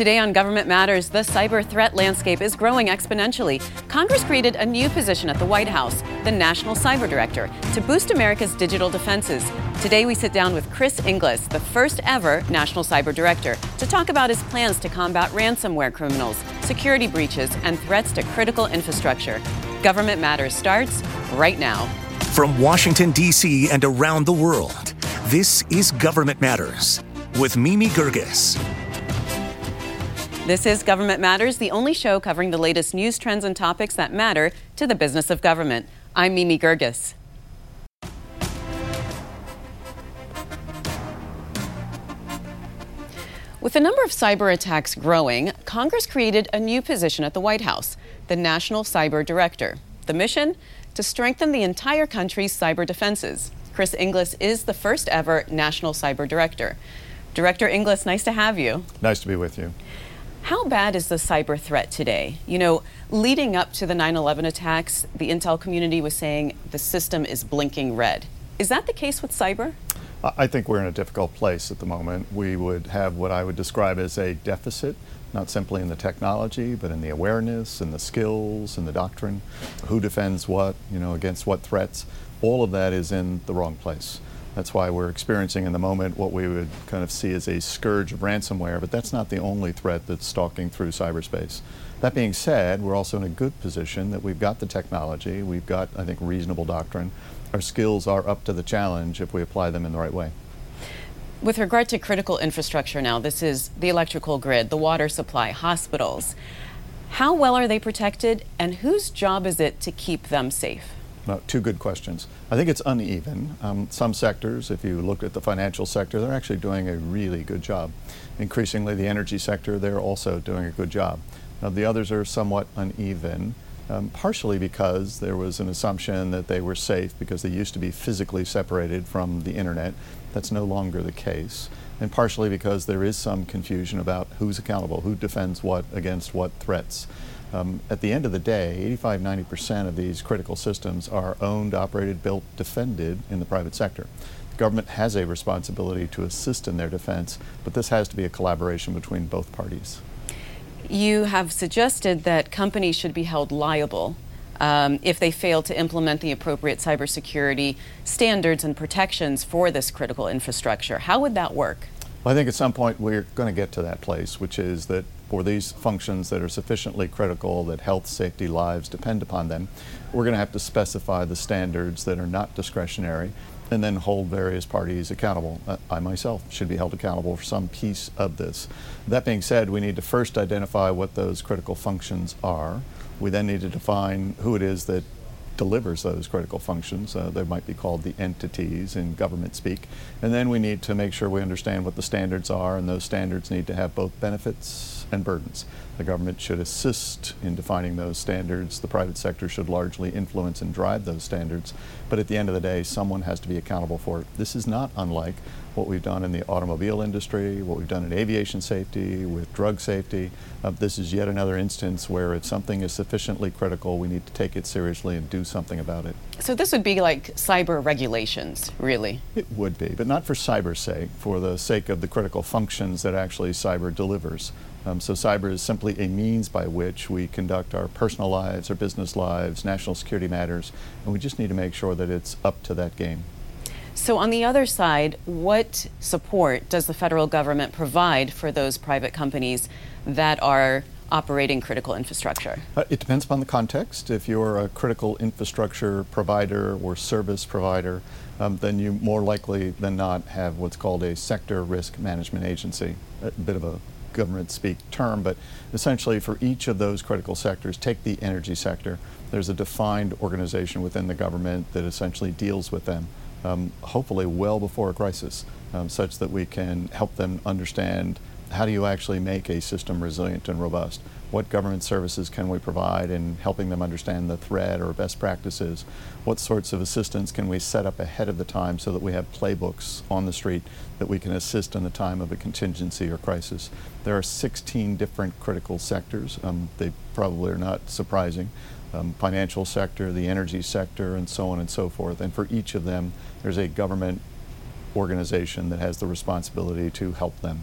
Today on Government Matters, the cyber threat landscape is growing exponentially. Congress created a new position at the White House, the National Cyber Director, to boost America's digital defenses. Today, we sit down with Chris Inglis, the first ever National Cyber Director, to talk about his plans to combat ransomware criminals, security breaches, and threats to critical infrastructure. Government Matters starts right now. From Washington, D.C. and around the world, this is Government Matters with Mimi Geerges. This is Government Matters, the only show covering the latest news trends and topics that matter to the business of government. I'm Mimi Geerges. With the number of cyber attacks growing, Congress created a new position at the White House, the National Cyber Director. The mission? To strengthen the entire country's cyber defenses. Chris Inglis is the first ever National Cyber Director. Director Inglis, nice to have you. Nice to be with you. How bad is the cyber threat today? You know, leading up to the 9 11 attacks, the intel community was saying the system is blinking red. Is that the case with cyber? I think we're in a difficult place at the moment. We would have what I would describe as a deficit, not simply in the technology, but in the awareness and the skills and the doctrine. Who defends what, you know, against what threats. All of that is in the wrong place. That's why we're experiencing in the moment what we would kind of see as a scourge of ransomware, but that's not the only threat that's stalking through cyberspace. That being said, we're also in a good position that we've got the technology, we've got, I think, reasonable doctrine. Our skills are up to the challenge if we apply them in the right way. With regard to critical infrastructure now, this is the electrical grid, the water supply, hospitals. How well are they protected, and whose job is it to keep them safe? No, two good questions. I think it's uneven. Um, some sectors, if you look at the financial sector, they're actually doing a really good job. Increasingly, the energy sector, they're also doing a good job. Now, the others are somewhat uneven, um, partially because there was an assumption that they were safe because they used to be physically separated from the internet. That's no longer the case. And partially because there is some confusion about who's accountable, who defends what against what threats. Um, at the end of the day, 85 90% of these critical systems are owned, operated, built, defended in the private sector. The government has a responsibility to assist in their defense, but this has to be a collaboration between both parties. You have suggested that companies should be held liable um, if they fail to implement the appropriate cybersecurity standards and protections for this critical infrastructure. How would that work? Well, I think at some point we're going to get to that place, which is that for these functions that are sufficiently critical that health, safety, lives depend upon them, we're going to have to specify the standards that are not discretionary and then hold various parties accountable. Uh, I myself should be held accountable for some piece of this. That being said, we need to first identify what those critical functions are. We then need to define who it is that delivers those critical functions. Uh, they might be called the entities in government speak. And then we need to make sure we understand what the standards are, and those standards need to have both benefits and burdens. The government should assist in defining those standards. The private sector should largely influence and drive those standards. But at the end of the day, someone has to be accountable for it. This is not unlike what we've done in the automobile industry, what we've done in aviation safety, with drug safety. Uh, this is yet another instance where if something is sufficiently critical, we need to take it seriously and do something about it. So this would be like cyber regulations, really? It would be, but not for cyber's sake, for the sake of the critical functions that actually cyber delivers. Um, so cyber is simply a means by which we conduct our personal lives, our business lives, national security matters, and we just need to make sure that it's up to that game. So, on the other side, what support does the federal government provide for those private companies that are operating critical infrastructure? Uh, it depends upon the context. If you're a critical infrastructure provider or service provider, um, then you more likely than not have what's called a sector risk management agency, a bit of a government speak term, but essentially for each of those critical sectors, take the energy sector, there's a defined organization within the government that essentially deals with them, um, hopefully well before a crisis, um, such that we can help them understand how do you actually make a system resilient and robust? What government services can we provide in helping them understand the threat or best practices? What sorts of assistance can we set up ahead of the time so that we have playbooks on the street that we can assist in the time of a contingency or crisis? There are 16 different critical sectors. Um, they probably are not surprising. Um, financial sector, the energy sector, and so on and so forth. And for each of them, there's a government organization that has the responsibility to help them.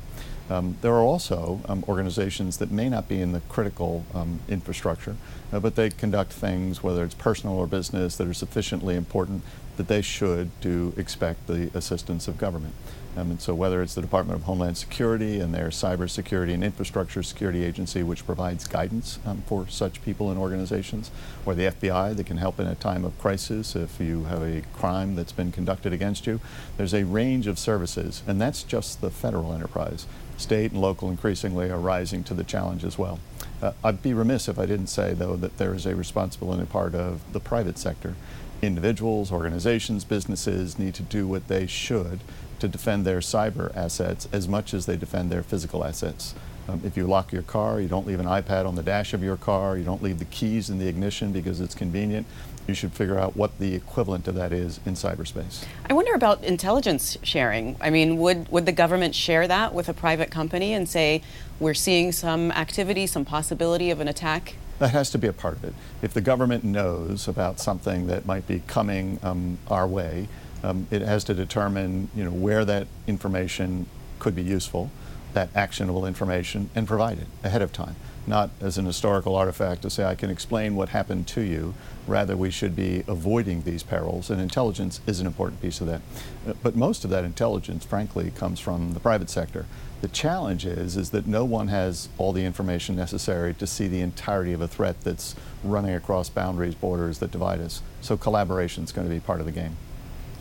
Um, there are also um, organizations that may not be in the critical um, infrastructure, uh, but they conduct things, whether it's personal or business, that are sufficiently important that they should do expect the assistance of government. Um, and so whether it's the Department of Homeland Security and their Cybersecurity and Infrastructure Security Agency, which provides guidance um, for such people and organizations, or the FBI that can help in a time of crisis if you have a crime that's been conducted against you. There's a range of services, and that's just the federal enterprise. State and local increasingly are rising to the challenge as well. Uh, I'd be remiss if I didn't say, though, that there is a responsibility part of the private sector. Individuals, organizations, businesses need to do what they should to defend their cyber assets as much as they defend their physical assets. Um, if you lock your car, you don't leave an iPad on the dash of your car, you don't leave the keys in the ignition because it's convenient, you should figure out what the equivalent of that is in cyberspace. I wonder about intelligence sharing. I mean, would, would the government share that with a private company and say, we're seeing some activity, some possibility of an attack? That has to be a part of it. If the government knows about something that might be coming um, our way, um, it has to determine you know, where that information could be useful, that actionable information, and provide it ahead of time. Not as an historical artifact to say, I can explain what happened to you. Rather, we should be avoiding these perils, and intelligence is an important piece of that. Uh, but most of that intelligence, frankly, comes from the private sector. The challenge is, is that no one has all the information necessary to see the entirety of a threat that's running across boundaries, borders that divide us. So collaboration is going to be part of the game.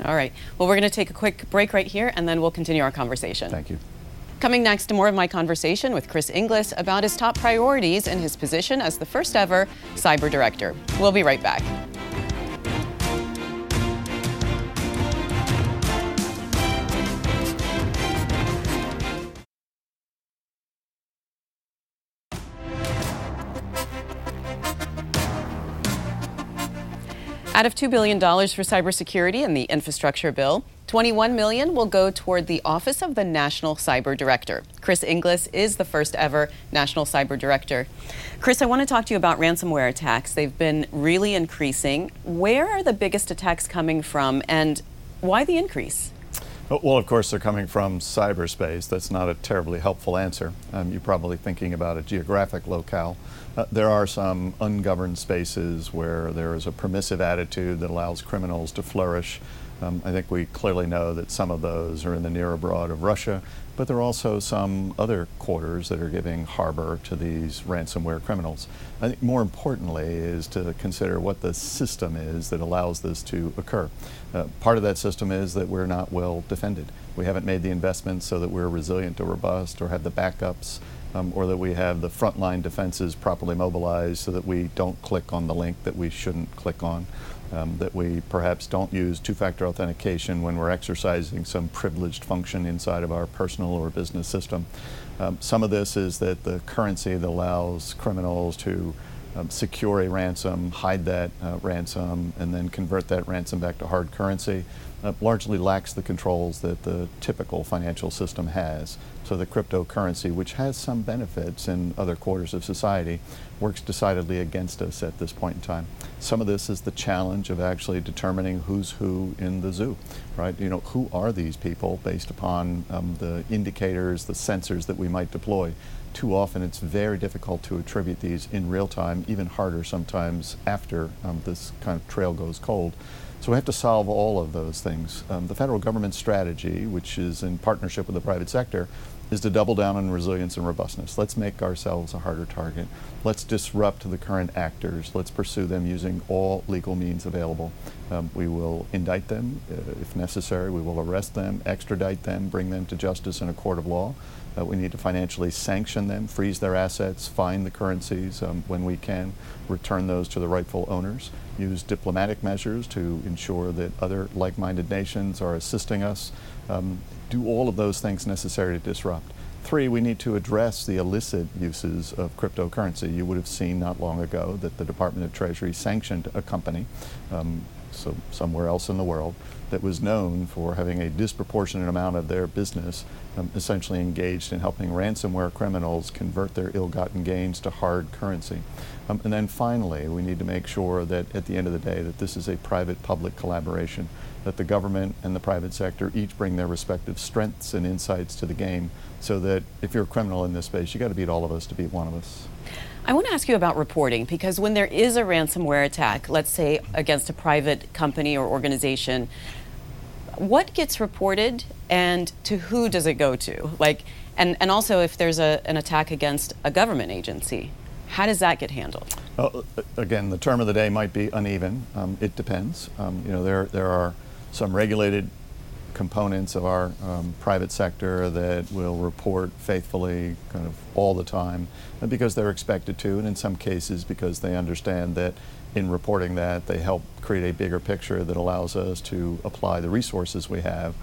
All right. Well, we're going to take a quick break right here, and then we'll continue our conversation. Thank you. Coming next, to more of my conversation with Chris Inglis about his top priorities in his position as the first ever cyber director. We'll be right back. Out of $2 billion for cybersecurity in the infrastructure bill, 21 million will go toward the Office of the National Cyber Director. Chris Inglis is the first ever National Cyber Director. Chris, I want to talk to you about ransomware attacks. They've been really increasing. Where are the biggest attacks coming from and why the increase? Well, of course, they're coming from cyberspace. That's not a terribly helpful answer. Um, you're probably thinking about a geographic locale. Uh, there are some ungoverned spaces where there is a permissive attitude that allows criminals to flourish. Um, I think we clearly know that some of those are in the near abroad of Russia, but there are also some other quarters that are giving harbor to these ransomware criminals. I think more importantly is to consider what the system is that allows this to occur. Uh, part of that system is that we're not well defended. We haven't made the investments so that we're resilient or robust or have the backups um, or that we have the frontline defenses properly mobilized so that we don't click on the link that we shouldn't click on um, that we perhaps don't use two-factor authentication when we're exercising some privileged function inside of our personal or business system. Um, some of this is that the currency that allows criminals to um, secure a ransom, hide that uh, ransom, and then convert that ransom back to hard currency uh, largely lacks the controls that the typical financial system has. So the cryptocurrency, which has some benefits in other quarters of society, works decidedly against us at this point in time. Some of this is the challenge of actually determining who's who in the zoo, right? You know, who are these people based upon um, the indicators, the sensors that we might deploy. Too often it's very difficult to attribute these in real time, even harder sometimes after um, this kind of trail goes cold. So we have to solve all of those things. Um, the federal government strategy, which is in partnership with the private sector, is to double down on resilience and robustness. Let's make ourselves a harder target. Let's disrupt the current actors. Let's pursue them using all legal means available. Um, we will indict them uh, if necessary. We will arrest them, extradite them, bring them to justice in a court of law. Uh, we need to financially sanction them, freeze their assets, fine the currencies um, when we can, return those to the rightful owners, use diplomatic measures to ensure that other like-minded nations are assisting us, um, do all of those things necessary to disrupt. Three, we need to address the illicit uses of cryptocurrency. You would have seen not long ago that the Department of Treasury sanctioned a company, um, so somewhere else in the world, that was known for having a disproportionate amount of their business um, essentially engaged in helping ransomware criminals convert their ill-gotten gains to hard currency. Um, and then finally, we need to make sure that at the end of the day that this is a private-public collaboration, that the government and the private sector each bring their respective strengths and insights to the game so that if you're a criminal in this space, you got to beat all of us to beat one of us. I want to ask you about reporting because when there is a ransomware attack, let's say against a private company or organization, what gets reported and to who does it go to? Like, and, and also if there's a, an attack against a government agency, how does that get handled? Well, again, the term of the day might be uneven. Um, it depends. Um, you know, there, there are some regulated components of our um, private sector that will report faithfully kind of all the time because they're expected to, and in some cases because they understand that in reporting that they help create a bigger picture that allows us to apply the resources we have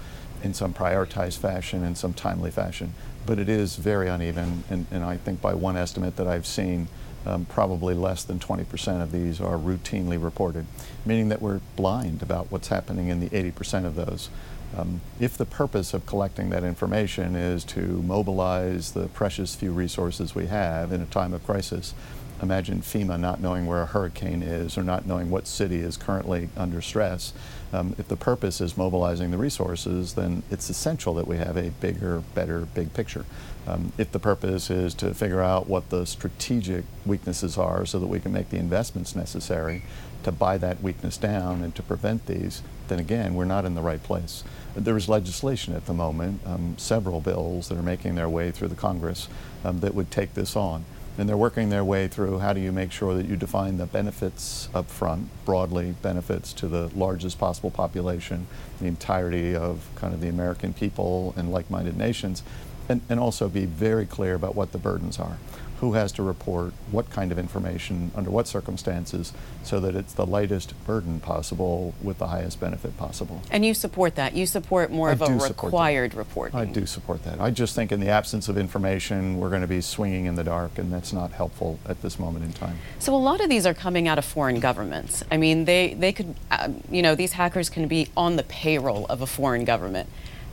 in some prioritized fashion, in some timely fashion. But it is very uneven, and, and I think by one estimate that I've seen, um, probably less than 20% of these are routinely reported, meaning that we're blind about what's happening in the 80% of those. Um, if the purpose of collecting that information is to mobilize the precious few resources we have in a time of crisis, imagine FEMA not knowing where a hurricane is or not knowing what city is currently under stress. Um, if the purpose is mobilizing the resources, then it's essential that we have a bigger, better, big picture. Um, if the purpose is to figure out what the strategic weaknesses are so that we can make the investments necessary to buy that weakness down and to prevent these, then again, we're not in the right place. There is legislation at the moment, um, several bills that are making their way through the Congress um, that would take this on. And they're working their way through how do you make sure that you define the benefits up front, broadly benefits to the largest possible population, the entirety of kind of the American people and like-minded nations, and, and also be very clear about what the burdens are who has to report what kind of information under what circumstances so that it's the lightest burden possible with the highest benefit possible. And you support that. You support more I of a required reporting. I do support that. I just think in the absence of information, we're going to be swinging in the dark, and that's not helpful at this moment in time. So a lot of these are coming out of foreign governments. I mean, they, they could, uh, you know, these hackers can be on the payroll of a foreign government.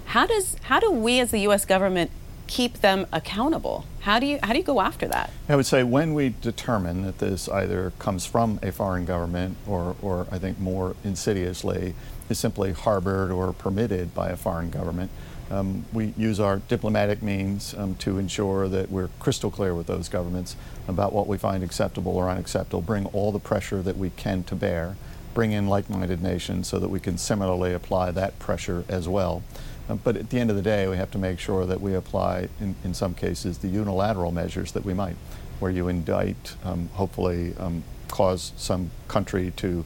How does how do we as the U.S. government keep them accountable? How do you how do you go after that? I would say when we determine that this either comes from a foreign government or, or I think more insidiously is simply harbored or permitted by a foreign government, um, we use our diplomatic means um, to ensure that we're crystal clear with those governments about what we find acceptable or unacceptable, bring all the pressure that we can to bear, bring in like-minded nations so that we can similarly apply that pressure as well. Um, but at the end of the day, we have to make sure that we apply, in, in some cases, the unilateral measures that we might, where you indict, um, hopefully um, cause some country to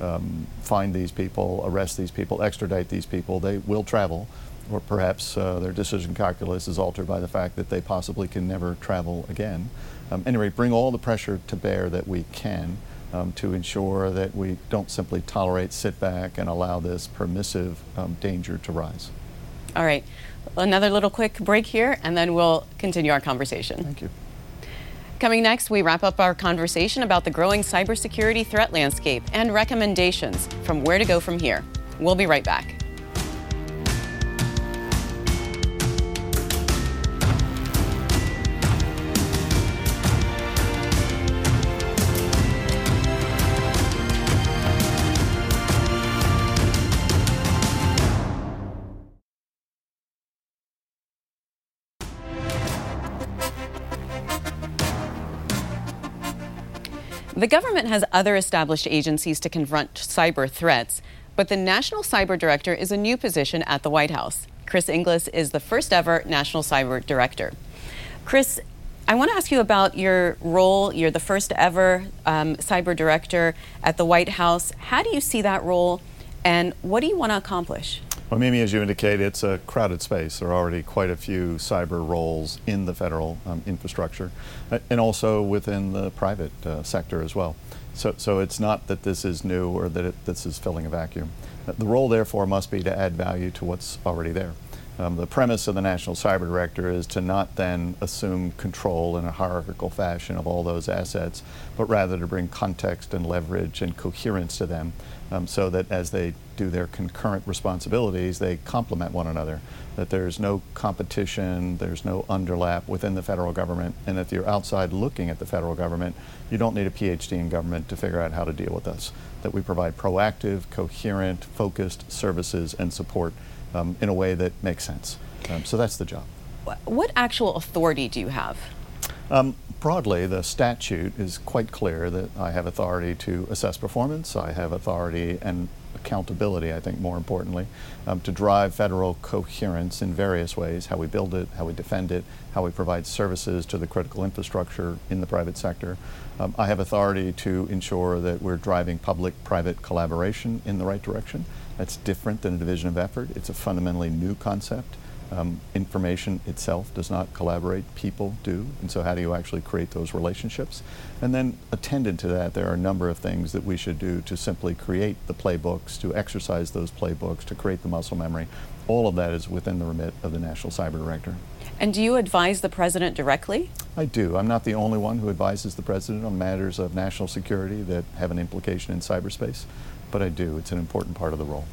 um, find these people, arrest these people, extradite these people. They will travel, or perhaps uh, their decision calculus is altered by the fact that they possibly can never travel again. Um, anyway, bring all the pressure to bear that we can. Um, to ensure that we don't simply tolerate, sit back, and allow this permissive um, danger to rise. All right. Another little quick break here, and then we'll continue our conversation. Thank you. Coming next, we wrap up our conversation about the growing cybersecurity threat landscape and recommendations from where to go from here. We'll be right back. The government has other established agencies to confront cyber threats, but the National Cyber Director is a new position at the White House. Chris Inglis is the first ever National Cyber Director. Chris, I want to ask you about your role. You're the first ever um, cyber director at the White House. How do you see that role, and what do you want to accomplish? Well, Mimi, as you indicate, it's a crowded space. There are already quite a few cyber roles in the federal um, infrastructure uh, and also within the private uh, sector as well. So, so it's not that this is new or that it, this is filling a vacuum. Uh, the role, therefore, must be to add value to what's already there. Um, the premise of the National Cyber Director is to not then assume control in a hierarchical fashion of all those assets, but rather to bring context and leverage and coherence to them um, so that as they do their concurrent responsibilities, they complement one another, that there's no competition, there's no underlap within the federal government, and if you're outside looking at the federal government, you don't need a PhD in government to figure out how to deal with us. That we provide proactive, coherent, focused services and support um, in a way that makes sense. Um, so that's the job. What actual authority do you have? Um, broadly, the statute is quite clear that I have authority to assess performance. I have authority and accountability, I think more importantly, um, to drive federal coherence in various ways how we build it, how we defend it, how we provide services to the critical infrastructure in the private sector. Um, I have authority to ensure that we're driving public private collaboration in the right direction. That's different than a division of effort, it's a fundamentally new concept. Um, information itself does not collaborate, people do. And so, how do you actually create those relationships? And then, attended to that, there are a number of things that we should do to simply create the playbooks, to exercise those playbooks, to create the muscle memory. All of that is within the remit of the National Cyber Director. And do you advise the president directly? I do. I'm not the only one who advises the president on matters of national security that have an implication in cyberspace, but I do. It's an important part of the role.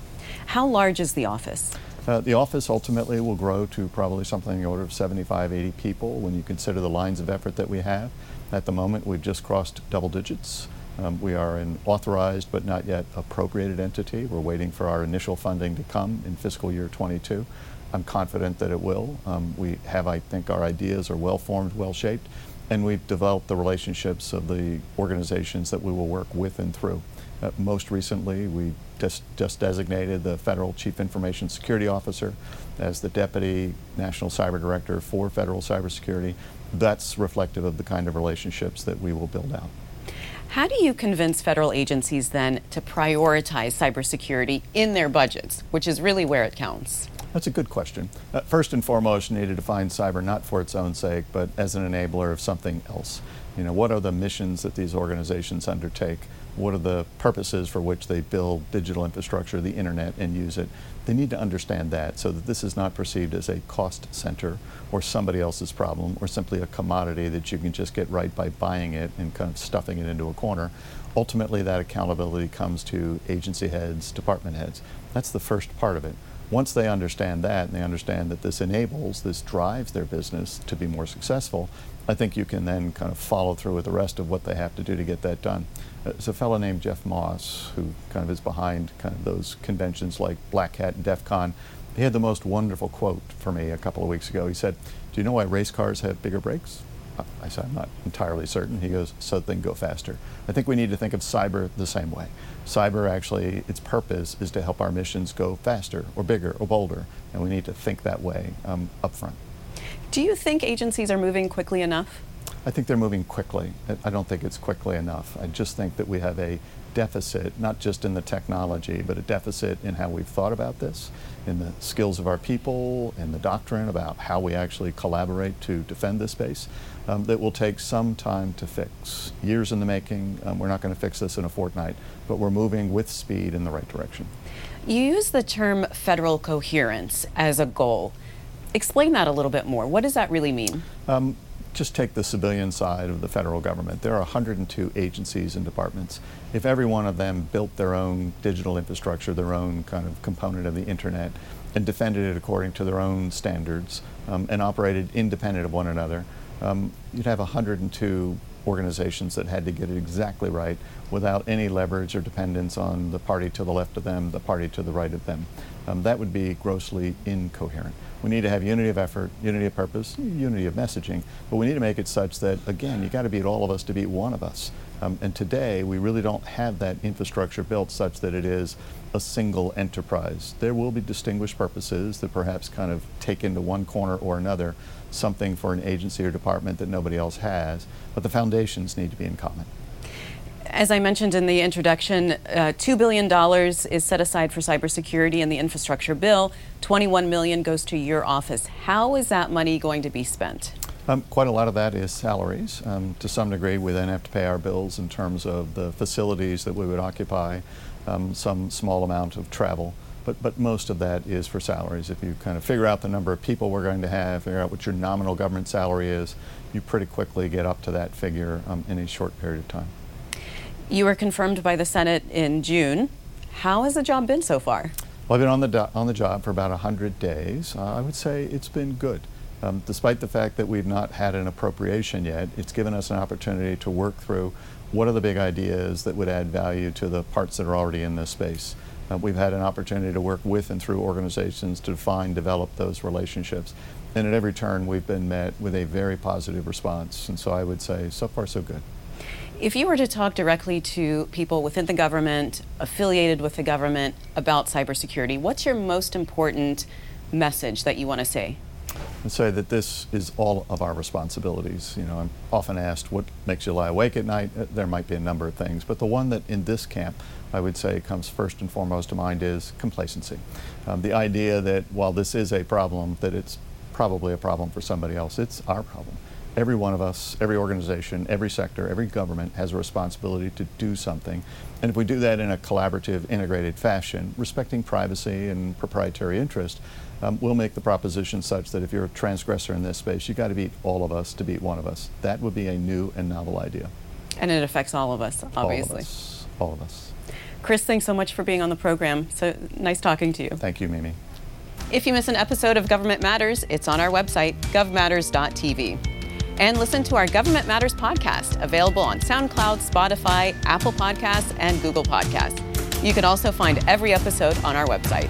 How large is the office? Uh, the office ultimately will grow to probably something in the order of 75, 80 people when you consider the lines of effort that we have. At the moment, we've just crossed double digits. Um, we are an authorized but not yet appropriated entity. We're waiting for our initial funding to come in fiscal year 22. I'm confident that it will. Um, we have, I think, our ideas are well formed, well shaped, and we've developed the relationships of the organizations that we will work with and through. Uh, most recently, we just, just designated the Federal Chief Information Security Officer as the Deputy National Cyber Director for Federal Cybersecurity. That's reflective of the kind of relationships that we will build out. How do you convince federal agencies then to prioritize cybersecurity in their budgets, which is really where it counts? That's a good question. Uh, first and foremost, you need to define cyber not for its own sake, but as an enabler of something else. You know, what are the missions that these organizations undertake? What are the purposes for which they build digital infrastructure, the internet, and use it? They need to understand that so that this is not perceived as a cost center or somebody else's problem or simply a commodity that you can just get right by buying it and kind of stuffing it into a corner. Ultimately, that accountability comes to agency heads, department heads. That's the first part of it. Once they understand that and they understand that this enables, this drives their business to be more successful, I think you can then kind of follow through with the rest of what they have to do to get that done. It's a fellow named Jeff Moss who kind of is behind kind of those conventions like Black Hat and DEF CON. He had the most wonderful quote for me a couple of weeks ago. He said, Do you know why race cars have bigger brakes? I said, I'm not entirely certain. He goes, so they can go faster. I think we need to think of cyber the same way. Cyber actually, its purpose is to help our missions go faster or bigger or bolder, and we need to think that way um, up front. Do you think agencies are moving quickly enough? I think they're moving quickly. I don't think it's quickly enough. I just think that we have a deficit, not just in the technology, but a deficit in how we've thought about this, in the skills of our people, in the doctrine about how we actually collaborate to defend this space, um, that will take some time to fix. Years in the making. Um, we're not going to fix this in a fortnight, but we're moving with speed in the right direction. You use the term federal coherence as a goal. Explain that a little bit more. What does that really mean? Um, just take the civilian side of the federal government. There are 102 agencies and departments. If every one of them built their own digital infrastructure, their own kind of component of the internet, and defended it according to their own standards um, and operated independent of one another, um, you'd have 102 organizations that had to get it exactly right without any leverage or dependence on the party to the left of them, the party to the right of them. Um, that would be grossly incoherent. We need to have unity of effort, unity of purpose, unity of messaging, but we need to make it such that, again, you got to beat all of us to beat one of us. Um, and today, we really don't have that infrastructure built such that it is a single enterprise. There will be distinguished purposes that perhaps kind of take into one corner or another something for an agency or department that nobody else has, but the foundations need to be in common. As I mentioned in the introduction, uh, $2 billion is set aside for cybersecurity in the infrastructure bill. 21 million goes to your office. How is that money going to be spent? Um, quite a lot of that is salaries. Um, to some degree, we then have to pay our bills in terms of the facilities that we would occupy, um, some small amount of travel. But, but most of that is for salaries. If you kind of figure out the number of people we're going to have, figure out what your nominal government salary is, you pretty quickly get up to that figure um, in a short period of time. You were confirmed by the Senate in June. How has the job been so far? Well, I've been on the, do- on the job for about 100 days. Uh, I would say it's been good. Um, despite the fact that we've not had an appropriation yet, it's given us an opportunity to work through what are the big ideas that would add value to the parts that are already in this space. Uh, we've had an opportunity to work with and through organizations to define, develop those relationships. And at every turn, we've been met with a very positive response. And so I would say, so far, so good. If you were to talk directly to people within the government, affiliated with the government, about cybersecurity, what's your most important message that you want to say? and say that this is all of our responsibilities. You know, I'm often asked what makes you lie awake at night. Uh, there might be a number of things, but the one that in this camp I would say comes first and foremost to mind is complacency. Um, the idea that while this is a problem, that it's probably a problem for somebody else. It's our problem. Every one of us, every organization, every sector, every government has a responsibility to do something. And if we do that in a collaborative, integrated fashion, respecting privacy and proprietary interest, um, we'll make the proposition such that if you're a transgressor in this space, you've got to beat all of us to beat one of us. That would be a new and novel idea. And it affects all of us, obviously. All of us. All of us. Chris, thanks so much for being on the program. So nice talking to you. Thank you, Mimi. If you miss an episode of Government Matters, it's on our website, govmatters.tv. And listen to our Government Matters podcast, available on SoundCloud, Spotify, Apple Podcasts, and Google Podcasts. You can also find every episode on our website.